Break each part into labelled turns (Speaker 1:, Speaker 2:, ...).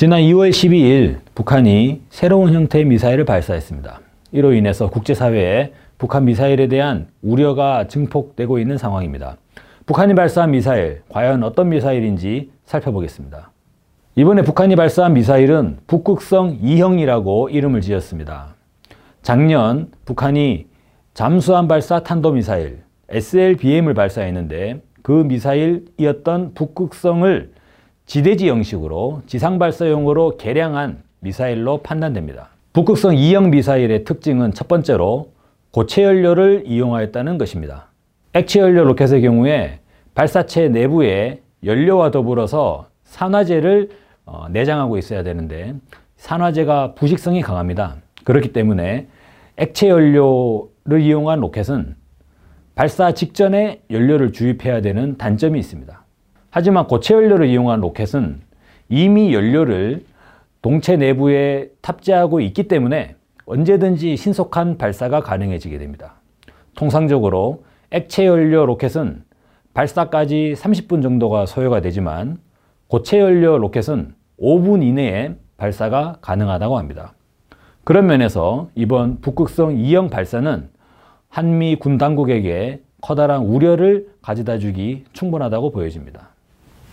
Speaker 1: 지난 2월 12일 북한이 새로운 형태의 미사일을 발사했습니다. 이로 인해서 국제사회에 북한 미사일에 대한 우려가 증폭되고 있는 상황입니다. 북한이 발사한 미사일, 과연 어떤 미사일인지 살펴보겠습니다. 이번에 북한이 발사한 미사일은 북극성 2형이라고 이름을 지었습니다. 작년 북한이 잠수함 발사 탄도미사일 SLBM을 발사했는데 그 미사일이었던 북극성을 지대지 형식으로 지상 발사용으로 개량한 미사일로 판단됩니다. 북극성 2형 미사일의 특징은 첫 번째로 고체 연료를 이용하였다는 것입니다. 액체 연료 로켓의 경우에 발사체 내부에 연료와 더불어서 산화제를 어, 내장하고 있어야 되는데 산화제가 부식성이 강합니다. 그렇기 때문에 액체 연료를 이용한 로켓은 발사 직전에 연료를 주입해야 되는 단점이 있습니다. 하지만 고체 연료를 이용한 로켓은 이미 연료를 동체 내부에 탑재하고 있기 때문에 언제든지 신속한 발사가 가능해지게 됩니다. 통상적으로 액체 연료 로켓은 발사까지 30분 정도가 소요가 되지만 고체 연료 로켓은 5분 이내에 발사가 가능하다고 합니다. 그런 면에서 이번 북극성 2형 발사는 한미 군 당국에게 커다란 우려를 가져다 주기 충분하다고 보여집니다.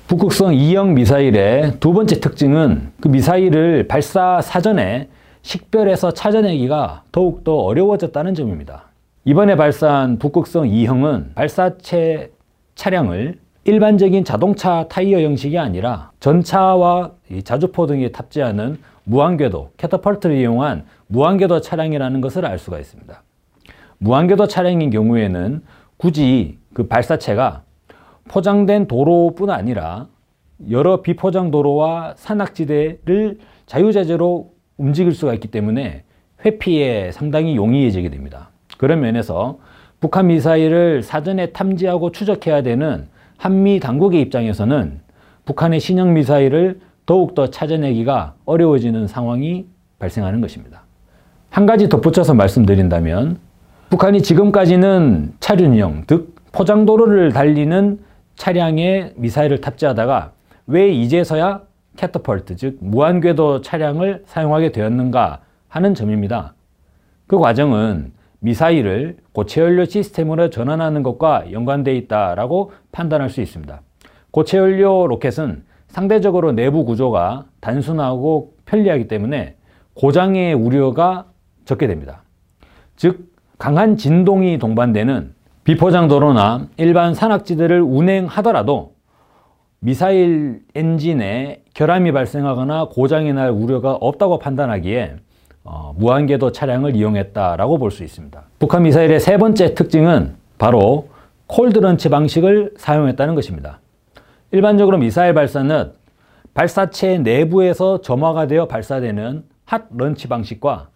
Speaker 1: 북극성 2형 미사일의 두 번째 특징은 그 미사일을 발사 사전에 식별해서 찾아내기가 더욱더 어려워졌다는 점입니다. 이번에 발사한 북극성 2형은 발사체 차량을 일반적인 자동차 타이어 형식이 아니라 전차와 자주포 등에 탑재하는 무한궤도, 캐터펄트를 이용한 무한궤도 차량이라는 것을 알 수가 있습니다. 무한궤도 차량인 경우에는 굳이 그 발사체가 포장된 도로뿐 아니라 여러 비포장 도로와 산악지대를 자유자재로 움직일 수가 있기 때문에 회피에 상당히 용이해지게 됩니다. 그런 면에서 북한 미사일을 사전에 탐지하고 추적해야 되는 한미 당국의 입장에서는 북한의 신형 미사일을 더욱더 찾아내기가 어려워지는 상황이 발생하는 것입니다. 한 가지 덧붙여서 말씀드린다면 북한이 지금까지는 차륜형, 즉 포장도로를 달리는 차량에 미사일을 탑재하다가 왜 이제서야 캐터펄트, 즉 무한궤도 차량을 사용하게 되었는가 하는 점입니다. 그 과정은 미사일을 고체연료 시스템으로 전환하는 것과 연관되어 있다라고 판단할 수 있습니다. 고체연료 로켓은 상대적으로 내부 구조가 단순하고 편리하기 때문에 고장의 우려가 적게 됩니다. 즉 강한 진동이 동반되는 비포장 도로나 일반 산악지대를 운행하더라도 미사일 엔진에 결함이 발생하거나 고장이 날 우려가 없다고 판단하기에 어, 무한궤도 차량을 이용했다라고 볼 수 있습니다. 북한 미사일의 세 번째 특징은 바로 콜드런치 방식을 사용했다는 것입니다. 일반적으로 미사일 발사는 발사체 내부에서 점화가 되어 발사되는 핫 런치 방식과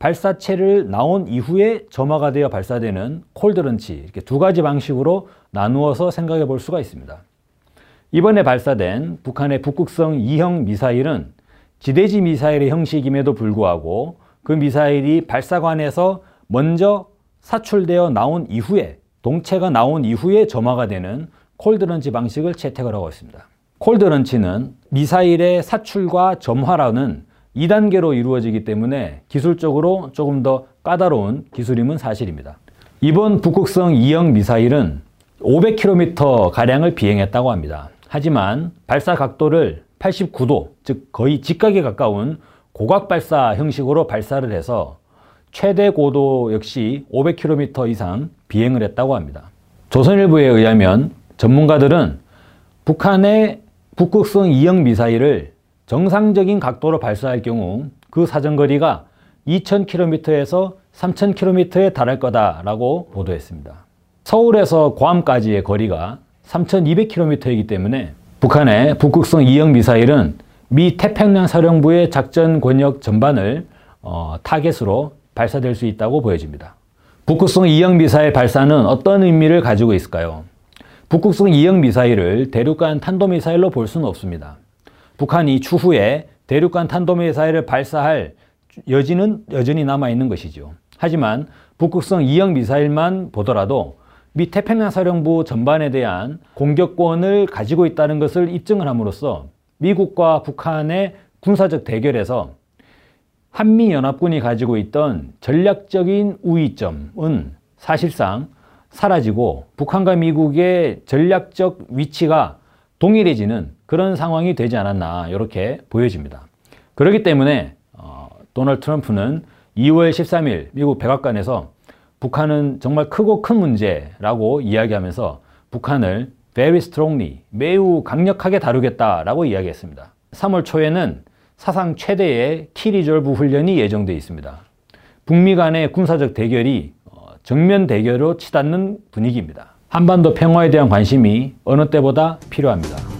Speaker 1: 발사체를 나온 이후에 점화가 되어 발사되는 콜드런치 이렇게 두 가지 방식으로 나누어서 생각해 볼 수가 있습니다. 이번에 발사된 북한의 북극성 2형 미사일은 지대지 미사일의 형식임에도 불구하고 그 미사일이 발사관에서 먼저 사출되어 나온 이후에 동체가 나온 이후에 점화가 되는 콜드런치 방식을 채택을 하고 있습니다. 콜드런치는 미사일의 사출과 점화라는 2단계로 이루어지기 때문에 기술적으로 조금 더 까다로운 기술임은 사실입니다. 이번 북극성 2형 미사일은 500km 가량을 비행했다고 합니다. 하지만 발사 각도를 89도, 즉 거의 직각에 가까운 고각 발사 형식으로 발사를 해서 최대 고도 역시 500km 이상 비행을 했다고 합니다. 조선일보에 의하면 전문가들은 북한의 북극성 2형 미사일을 정상적인 각도로 발사할 경우 그 사정거리가 2,000km에서 3,000km에 달할 거다라고 보도했습니다. 서울에서 괌까지의 거리가 3,200km이기 때문에 북한의 북극성 2형 미사일은 미 태평양 사령부의 작전 권역 전반을 어, 타겟으로 발사될 수 있다고 보여집니다. 북극성 2형 미사일 발사는 어떤 의미를 가지고 있을까요? 북극성 2형 미사일을 대륙간 탄도미사일로 볼 수는 없습니다. 북한이 추후에 대륙간 탄도미사일을 발사할 여지는 여전히 남아있는 것이죠. 하지만 북극성 2형 미사일만 보더라도 미 태평양 사령부 전반에 대한 공격권을 가지고 있다는 것을 입증을 함으로써 미국과 북한의 군사적 대결에서 한미연합군이 가지고 있던 전략적인 우위점은 사실상 사라지고 북한과 미국의 전략적 위치가 동일해지는 그런 상황이 되지 않았나 이렇게 보여집니다. 그렇기 때문에 어, 도널드 트럼프는 2월 13일 미국 백악관에서 북한은 정말 크고 큰 문제라고 이야기하면서 북한을 very strongly 매우 강력하게 다루겠다라고 이야기했습니다. 3월 초에는 사상 최대의 키리졸브 훈련이 예정되어 있습니다. 북미 간의 군사적 대결이 어, 정면 대결로 치닫는 분위기입니다. 한반도 평화에 대한 관심이 어느 때보다 필요합니다.